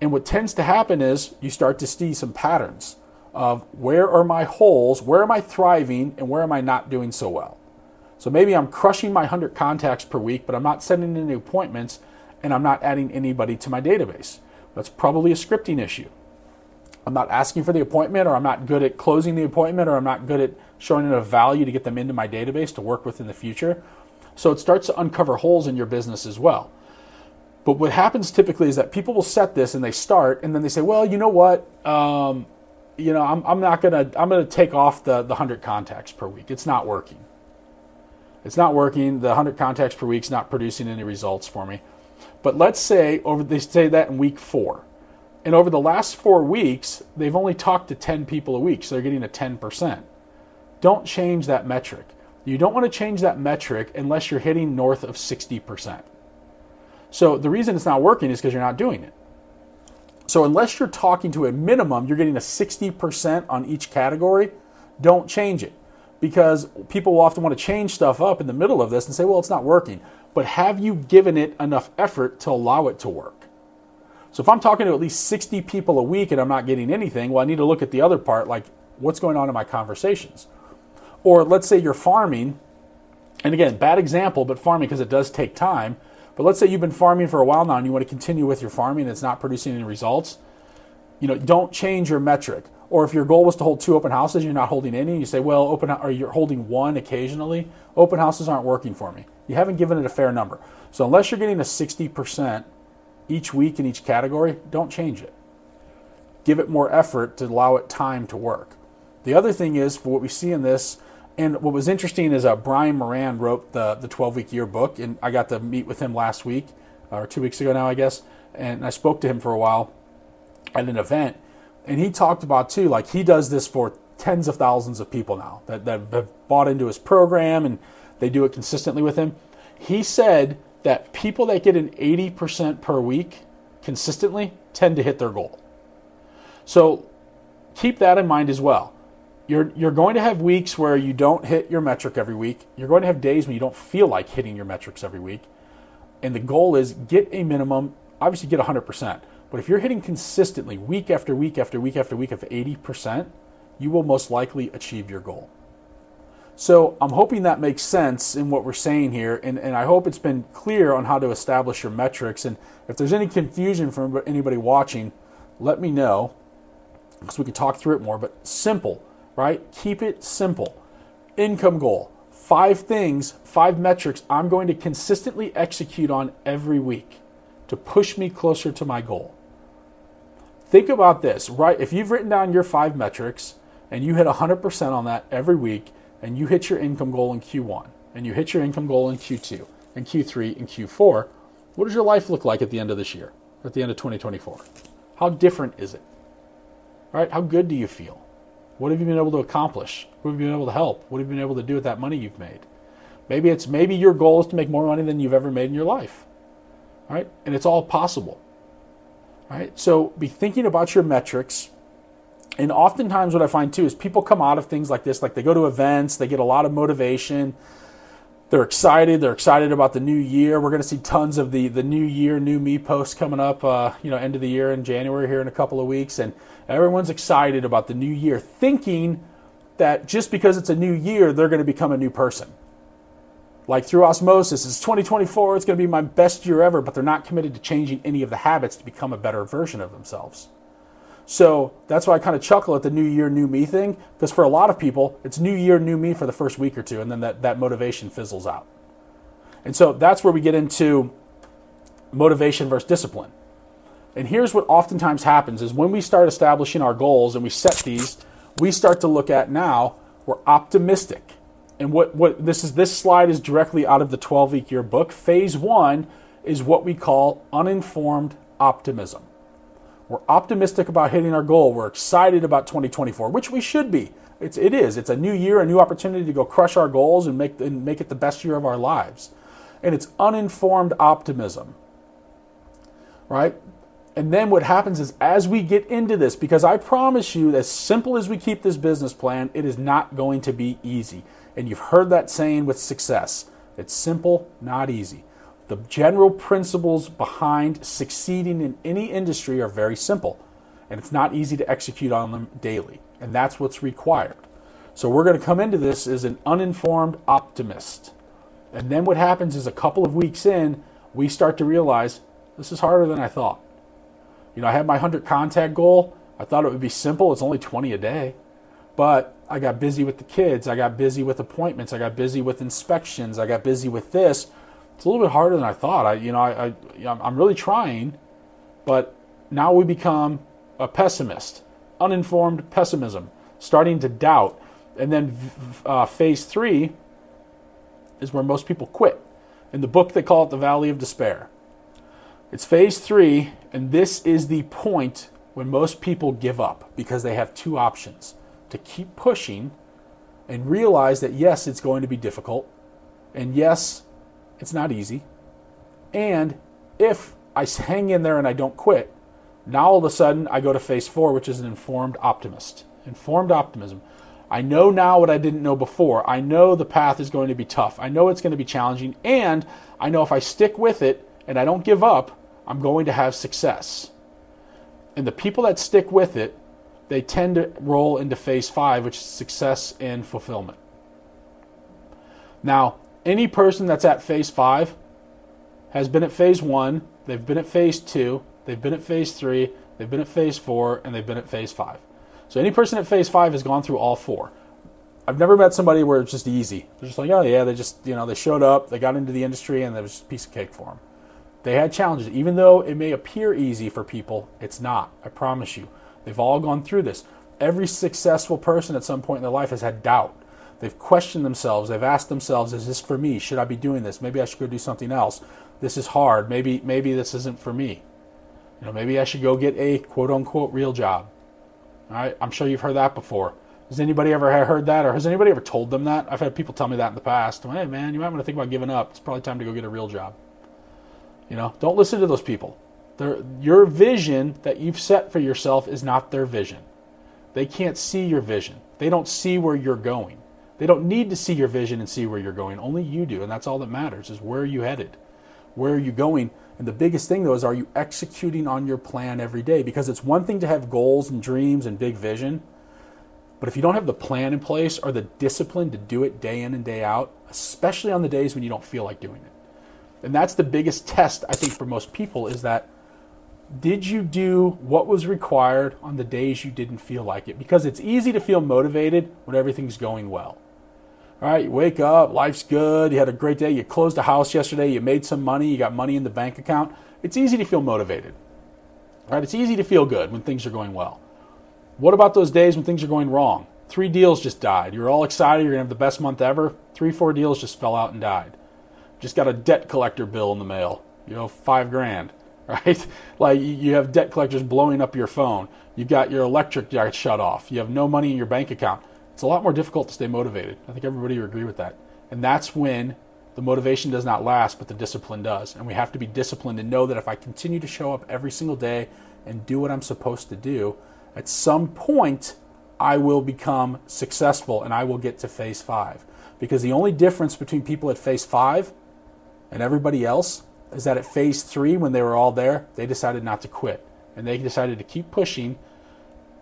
A: And what tends to happen is you start to see some patterns of where are my holes, where am I thriving, and where am I not doing so well. So maybe I'm crushing my 100 contacts per week, but I'm not sending any appointments and I'm not adding anybody to my database. That's probably a scripting issue. I'm not asking for the appointment, or I'm not good at closing the appointment, or I'm not good at showing enough value to get them into my database to work with in the future. So it starts to uncover holes in your business as well. But what happens typically is that people will set this and they start, and then they say, "Well, you know what? Um, you know, I'm, I'm not gonna I'm gonna take off the the hundred contacts per week. It's not working. It's not working. The hundred contacts per week is not producing any results for me." But let's say over they say that in week four. And over the last four weeks, they've only talked to 10 people a week, so they're getting a 10%. Don't change that metric. You don't want to change that metric unless you're hitting north of 60%. So the reason it's not working is because you're not doing it. So unless you're talking to a minimum, you're getting a 60% on each category, don't change it. Because people will often want to change stuff up in the middle of this and say, well, it's not working but have you given it enough effort to allow it to work? So if I'm talking to at least 60 people a week and I'm not getting anything, well, I need to look at the other part, like what's going on in my conversations. Or let's say you're farming, and again, bad example, but farming because it does take time. But let's say you've been farming for a while now and you want to continue with your farming and it's not producing any results. You know, don't change your metric. Or if your goal was to hold two open houses, you're not holding any, you say, well, open or you're holding one occasionally, open houses aren't working for me. You haven't given it a fair number. So unless you're getting a 60% each week in each category, don't change it. Give it more effort to allow it time to work. The other thing is, for what we see in this, and what was interesting is uh, Brian Moran wrote the, the 12 week year book, and I got to meet with him last week, or two weeks ago now, I guess, and I spoke to him for a while at an event. And he talked about, too, like he does this for tens of thousands of people now that, that have bought into his program and they do it consistently with him. He said that people that get an 80% per week consistently tend to hit their goal. So keep that in mind as well. You're, you're going to have weeks where you don't hit your metric every week. You're going to have days when you don't feel like hitting your metrics every week. And the goal is get a minimum, obviously get 100%. But if you're hitting consistently week after week after week after week of 80%, you will most likely achieve your goal. So I'm hoping that makes sense in what we're saying here, and, and I hope it's been clear on how to establish your metrics. And if there's any confusion from anybody watching, let me know because we can talk through it more. But simple, right? Keep it simple. Income goal. Five things, five metrics I'm going to consistently execute on every week to push me closer to my goal. Think about this, right? If you've written down your five metrics and you hit 100% on that every week, and you hit your income goal in Q1, and you hit your income goal in Q2, and Q3, and Q4, what does your life look like at the end of this year, at the end of 2024? How different is it? All right, how good do you feel? What have you been able to accomplish? What have you been able to help? What have you been able to do with that money you've made? Maybe it's maybe your goal is to make more money than you've ever made in your life. Right? And it's all possible. Right? So be thinking about your metrics. And oftentimes what I find too is people come out of things like this, like they go to events, they get a lot of motivation. They're excited. They're excited about the new year. We're going to see tons of the, the new year, new me posts coming up, uh, you know, end of the year in January here in a couple of weeks. And everyone's excited about the new year, thinking that just because it's a new year, they're going to become a new person like through osmosis, it's 2024, it's going to be my best year ever, but they're not committed to changing any of the habits to become a better version of themselves. So that's why I kind of chuckle at the new year, new me thing, because for a lot of people, it's new year, new me for the first week or two, and then that, that motivation fizzles out. And so that's where we get into motivation versus discipline. And here's what oftentimes happens is when we start establishing our goals and we set these, we start to look at now, we're optimistic and what, what this is this slide is directly out of the 12 week year book. Phase one is what we call uninformed optimism. We're optimistic about hitting our goal. We're excited about 2024, which we should be. It's, it is. It's a new year, a new opportunity to go crush our goals and make, and make it the best year of our lives. And it's uninformed optimism, right? And then what happens is as we get into this, because I promise you, as simple as we keep this business plan, it is not going to be easy. And you've heard that saying with success it's simple, not easy. The general principles behind succeeding in any industry are very simple, and it's not easy to execute on them daily. And that's what's required. So we're going to come into this as an uninformed optimist. And then what happens is a couple of weeks in, we start to realize this is harder than I thought. You know, I had my 100 contact goal. I thought it would be simple. It's only 20 a day. But I got busy with the kids. I got busy with appointments. I got busy with inspections. I got busy with this. It's a little bit harder than I thought. I, you know, I, I I'm really trying, but now we become a pessimist, uninformed pessimism, starting to doubt, and then uh, phase three is where most people quit. In the book, they call it the Valley of Despair. It's phase three, and this is the point when most people give up because they have two options to keep pushing and realize that yes, it's going to be difficult, and yes, it's not easy. And if I hang in there and I don't quit, now all of a sudden I go to phase four, which is an informed optimist. Informed optimism. I know now what I didn't know before. I know the path is going to be tough. I know it's going to be challenging. And I know if I stick with it and I don't give up, I'm going to have success. And the people that stick with it they tend to roll into phase five, which is success and fulfillment. Now, any person that's at phase five has been at phase one, they've been at phase two, they've been at phase three, they've been at phase four, and they've been at phase five. So any person at phase five has gone through all four. I've never met somebody where it's just easy. They're just like, oh yeah, they just you know they showed up, they got into the industry, and it was just a piece of cake for them. They had challenges, even though it may appear easy for people. It's not. I promise you. They've all gone through this. Every successful person at some point in their life has had doubt. They've questioned themselves. They've asked themselves, "Is this for me? Should I be doing this? Maybe I should go do something else. This is hard. Maybe maybe this isn't for me. You know, maybe I should go get a quote unquote real job." All right, I'm sure you've heard that before. Has anybody ever heard that, or has anybody ever told them that? I've had people tell me that in the past. Hey, man, you might want to think about giving up. It's probably time to go get a real job. You know, don't listen to those people. Their, your vision that you've set for yourself is not their vision. They can't see your vision. They don't see where you're going. They don't need to see your vision and see where you're going. Only you do, and that's all that matters is where are you headed? Where are you going? And the biggest thing though is are you executing on your plan every day? Because it's one thing to have goals and dreams and big vision, but if you don't have the plan in place or the discipline to do it day in and day out, especially on the days when you don't feel like doing it. And that's the biggest test I think for most people is that did you do what was required on the days you didn't feel like it? Because it's easy to feel motivated when everything's going well. All right, you wake up, life's good, you had a great day, you closed a house yesterday, you made some money, you got money in the bank account. It's easy to feel motivated. Right, it's easy to feel good when things are going well. What about those days when things are going wrong? Three deals just died. You're all excited, you're going to have the best month ever. Three, four deals just fell out and died. Just got a debt collector bill in the mail, you know, five grand. right? Like you have debt collectors blowing up your phone. You've got your electric yard shut off. You have no money in your bank account. It's a lot more difficult to stay motivated. I think everybody would agree with that. And that's when the motivation does not last, but the discipline does. And we have to be disciplined and know that if I continue to show up every single day and do what I'm supposed to do, at some point I will become successful and I will get to phase five. Because the only difference between people at phase five and everybody else is that at phase three, when they were all there, they decided not to quit. And they decided to keep pushing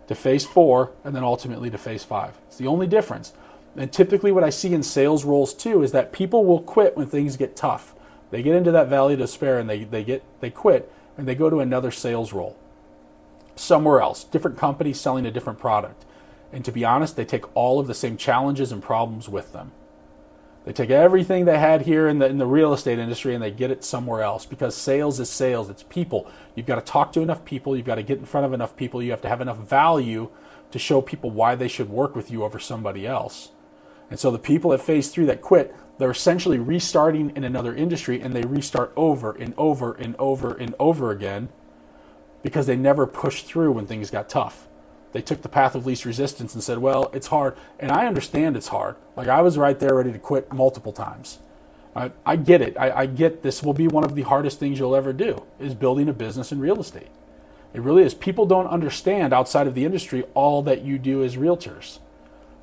A: to phase four and then ultimately to phase five. It's the only difference. And typically, what I see in sales roles too is that people will quit when things get tough. They get into that valley of despair and they, they, get, they quit and they go to another sales role somewhere else, different company selling a different product. And to be honest, they take all of the same challenges and problems with them. They take everything they had here in the, in the real estate industry and they get it somewhere else because sales is sales. It's people. You've got to talk to enough people. You've got to get in front of enough people. You have to have enough value to show people why they should work with you over somebody else. And so the people at phase three that quit, they're essentially restarting in another industry and they restart over and over and over and over again because they never pushed through when things got tough they took the path of least resistance and said, well, it's hard. And I understand it's hard. Like I was right there ready to quit multiple times. I, I get it. I, I get this will be one of the hardest things you'll ever do is building a business in real estate. It really is. People don't understand outside of the industry all that you do as realtors.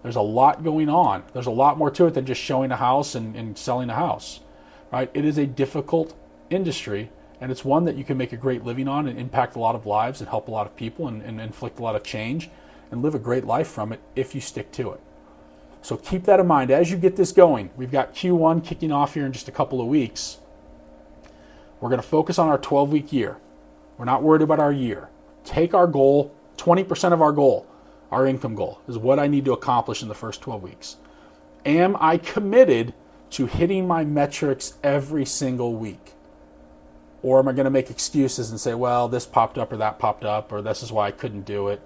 A: There's a lot going on. There's a lot more to it than just showing a house and, and selling a house. Right? It is a difficult industry and it's one that you can make a great living on and impact a lot of lives and help a lot of people and, and inflict a lot of change and live a great life from it if you stick to it. So keep that in mind as you get this going. We've got Q1 kicking off here in just a couple of weeks. We're going to focus on our 12 week year. We're not worried about our year. Take our goal, 20% of our goal, our income goal, is what I need to accomplish in the first 12 weeks. Am I committed to hitting my metrics every single week? Or am I going to make excuses and say, well, this popped up or that popped up, or this is why I couldn't do it?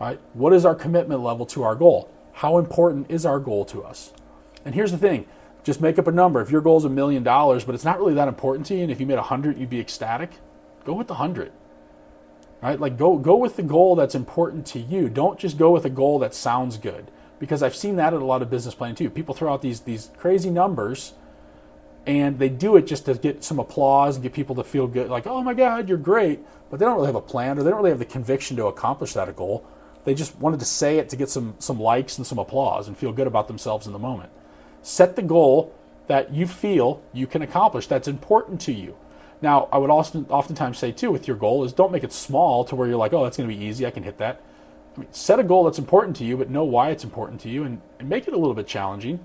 A: Right? What is our commitment level to our goal? How important is our goal to us? And here's the thing just make up a number. If your goal is a million dollars, but it's not really that important to you, and if you made a hundred, you'd be ecstatic, go with the hundred. Right? Like go go with the goal that's important to you. Don't just go with a goal that sounds good. Because I've seen that at a lot of business planning too. People throw out these these crazy numbers and they do it just to get some applause and get people to feel good, like, oh my God, you're great. But they don't really have a plan or they don't really have the conviction to accomplish that goal. They just wanted to say it to get some, some likes and some applause and feel good about themselves in the moment. Set the goal that you feel you can accomplish that's important to you. Now, I would also oftentimes say too with your goal is don't make it small to where you're like, oh, that's going to be easy, I can hit that. I mean, set a goal that's important to you, but know why it's important to you and, and make it a little bit challenging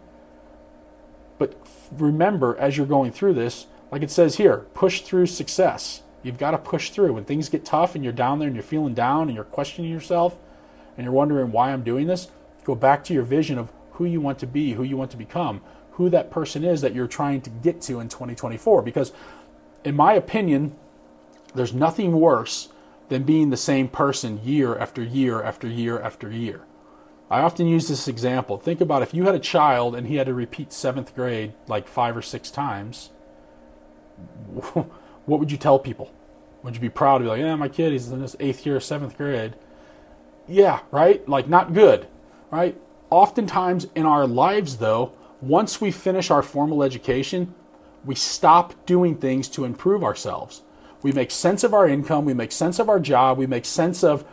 A: but remember, as you're going through this, like it says here, push through success. You've got to push through. When things get tough and you're down there and you're feeling down and you're questioning yourself and you're wondering why I'm doing this, go back to your vision of who you want to be, who you want to become, who that person is that you're trying to get to in 2024. Because, in my opinion, there's nothing worse than being the same person year after year after year after year. I often use this example. Think about if you had a child and he had to repeat seventh grade like five or six times, what would you tell people? Would you be proud to be like, yeah, my kid, he's in his eighth year, seventh grade? Yeah, right? Like, not good, right? Oftentimes in our lives, though, once we finish our formal education, we stop doing things to improve ourselves. We make sense of our income, we make sense of our job, we make sense of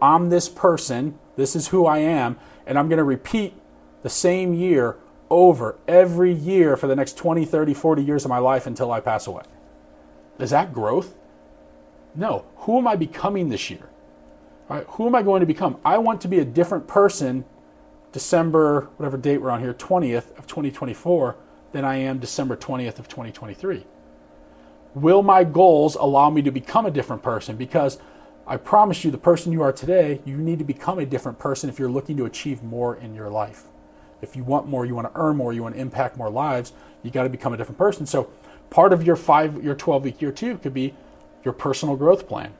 A: I'm this person, this is who I am, and I'm going to repeat the same year over every year for the next 20, 30, 40 years of my life until I pass away. Is that growth? No. Who am I becoming this year? Right? Who am I going to become? I want to be a different person December, whatever date we're on here, 20th of 2024, than I am December 20th of 2023. Will my goals allow me to become a different person? Because I promise you, the person you are today, you need to become a different person if you're looking to achieve more in your life. If you want more, you want to earn more, you want to impact more lives, you got to become a different person. So, part of your five, your 12 week year two could be your personal growth plan.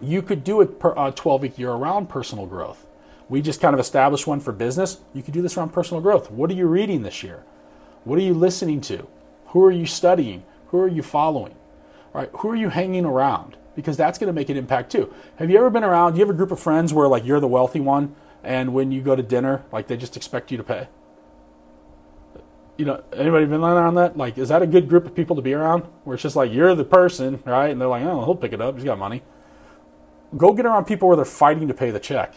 A: You could do a 12 week year around personal growth. We just kind of established one for business. You could do this around personal growth. What are you reading this year? What are you listening to? Who are you studying? Who are you following? All right? Who are you hanging around? Because that's going to make an impact too. Have you ever been around? Do you have a group of friends where like you're the wealthy one, and when you go to dinner, like they just expect you to pay? you know, anybody been around that? Like, is that a good group of people to be around? Where it's just like you're the person, right? And they're like, oh, he'll pick it up. He's got money. Go get around people where they're fighting to pay the check.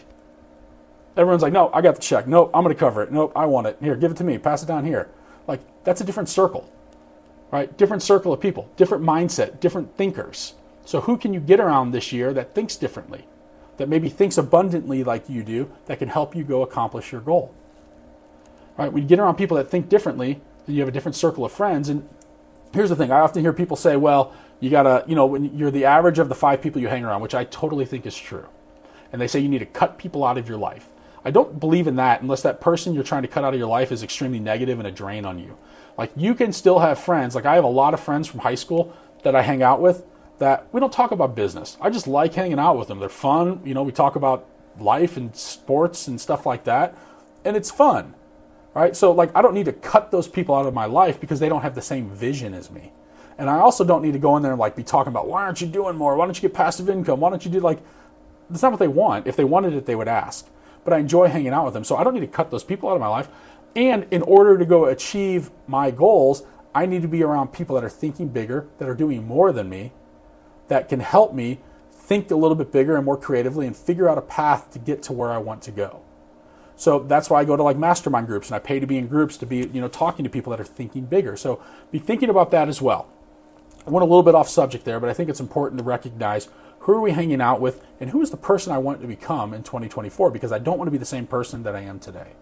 A: Everyone's like, no, I got the check. Nope, I'm going to cover it. Nope, I want it. Here, give it to me. Pass it down here. Like, that's a different circle, right? Different circle of people, different mindset, different thinkers. So, who can you get around this year that thinks differently, that maybe thinks abundantly like you do, that can help you go accomplish your goal? Right? When you get around people that think differently, then you have a different circle of friends. And here's the thing I often hear people say, well, you gotta, you know, when you're the average of the five people you hang around, which I totally think is true. And they say you need to cut people out of your life. I don't believe in that unless that person you're trying to cut out of your life is extremely negative and a drain on you. Like you can still have friends. Like I have a lot of friends from high school that I hang out with that we don't talk about business. I just like hanging out with them. They're fun. You know, we talk about life and sports and stuff like that. And it's fun right? So like I don't need to cut those people out of my life because they don't have the same vision as me. And I also don't need to go in there and like be talking about why aren't you doing more? Why don't you get passive income? Why don't you do like that's not what they want. If they wanted it, they would ask. But I enjoy hanging out with them. So I don't need to cut those people out of my life. And in order to go achieve my goals, I need to be around people that are thinking bigger, that are doing more than me, that can help me think a little bit bigger and more creatively and figure out a path to get to where I want to go. So that's why I go to like mastermind groups and I pay to be in groups to be, you know, talking to people that are thinking bigger. So be thinking about that as well. I went a little bit off subject there, but I think it's important to recognize who are we hanging out with and who is the person I want to become in 2024 because I don't want to be the same person that I am today.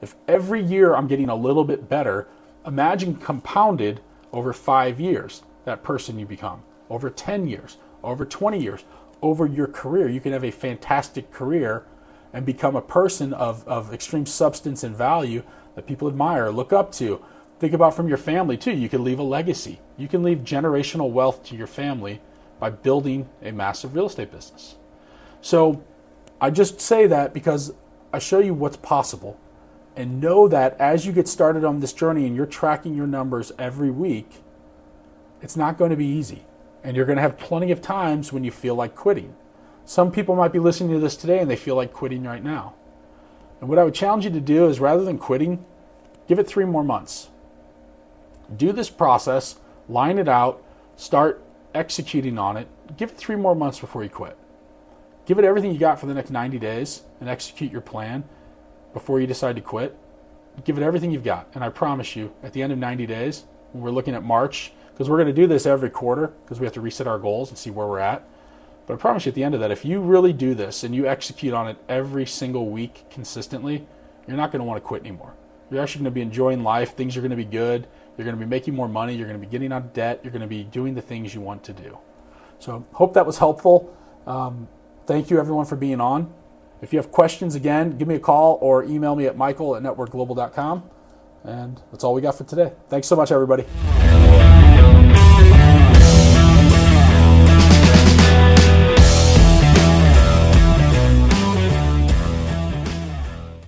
A: If every year I'm getting a little bit better, imagine compounded over five years that person you become, over 10 years, over 20 years, over your career. You can have a fantastic career and become a person of, of extreme substance and value that people admire, look up to. Think about from your family too. You can leave a legacy. You can leave generational wealth to your family by building a massive real estate business. So I just say that because I show you what's possible. And know that as you get started on this journey and you're tracking your numbers every week, it's not going to be easy. And you're going to have plenty of times when you feel like quitting. Some people might be listening to this today and they feel like quitting right now. And what I would challenge you to do is rather than quitting, give it three more months. Do this process, line it out, start executing on it. Give it three more months before you quit. Give it everything you got for the next 90 days and execute your plan before you decide to quit. Give it everything you've got. And I promise you, at the end of 90 days, when we're looking at March, because we're going to do this every quarter because we have to reset our goals and see where we're at but I promise you at the end of that, if you really do this and you execute on it every single week consistently, you're not going to want to quit anymore. You're actually going to be enjoying life. Things are going to be good. You're going to be making more money. You're going to be getting out of debt. You're going to be doing the things you want to do. So, hope that was helpful. Um, thank you, everyone, for being on. If you have questions, again, give me a call or email me at michael at nettworkglobal.com. And that's all we got for today. Thanks so much, everybody.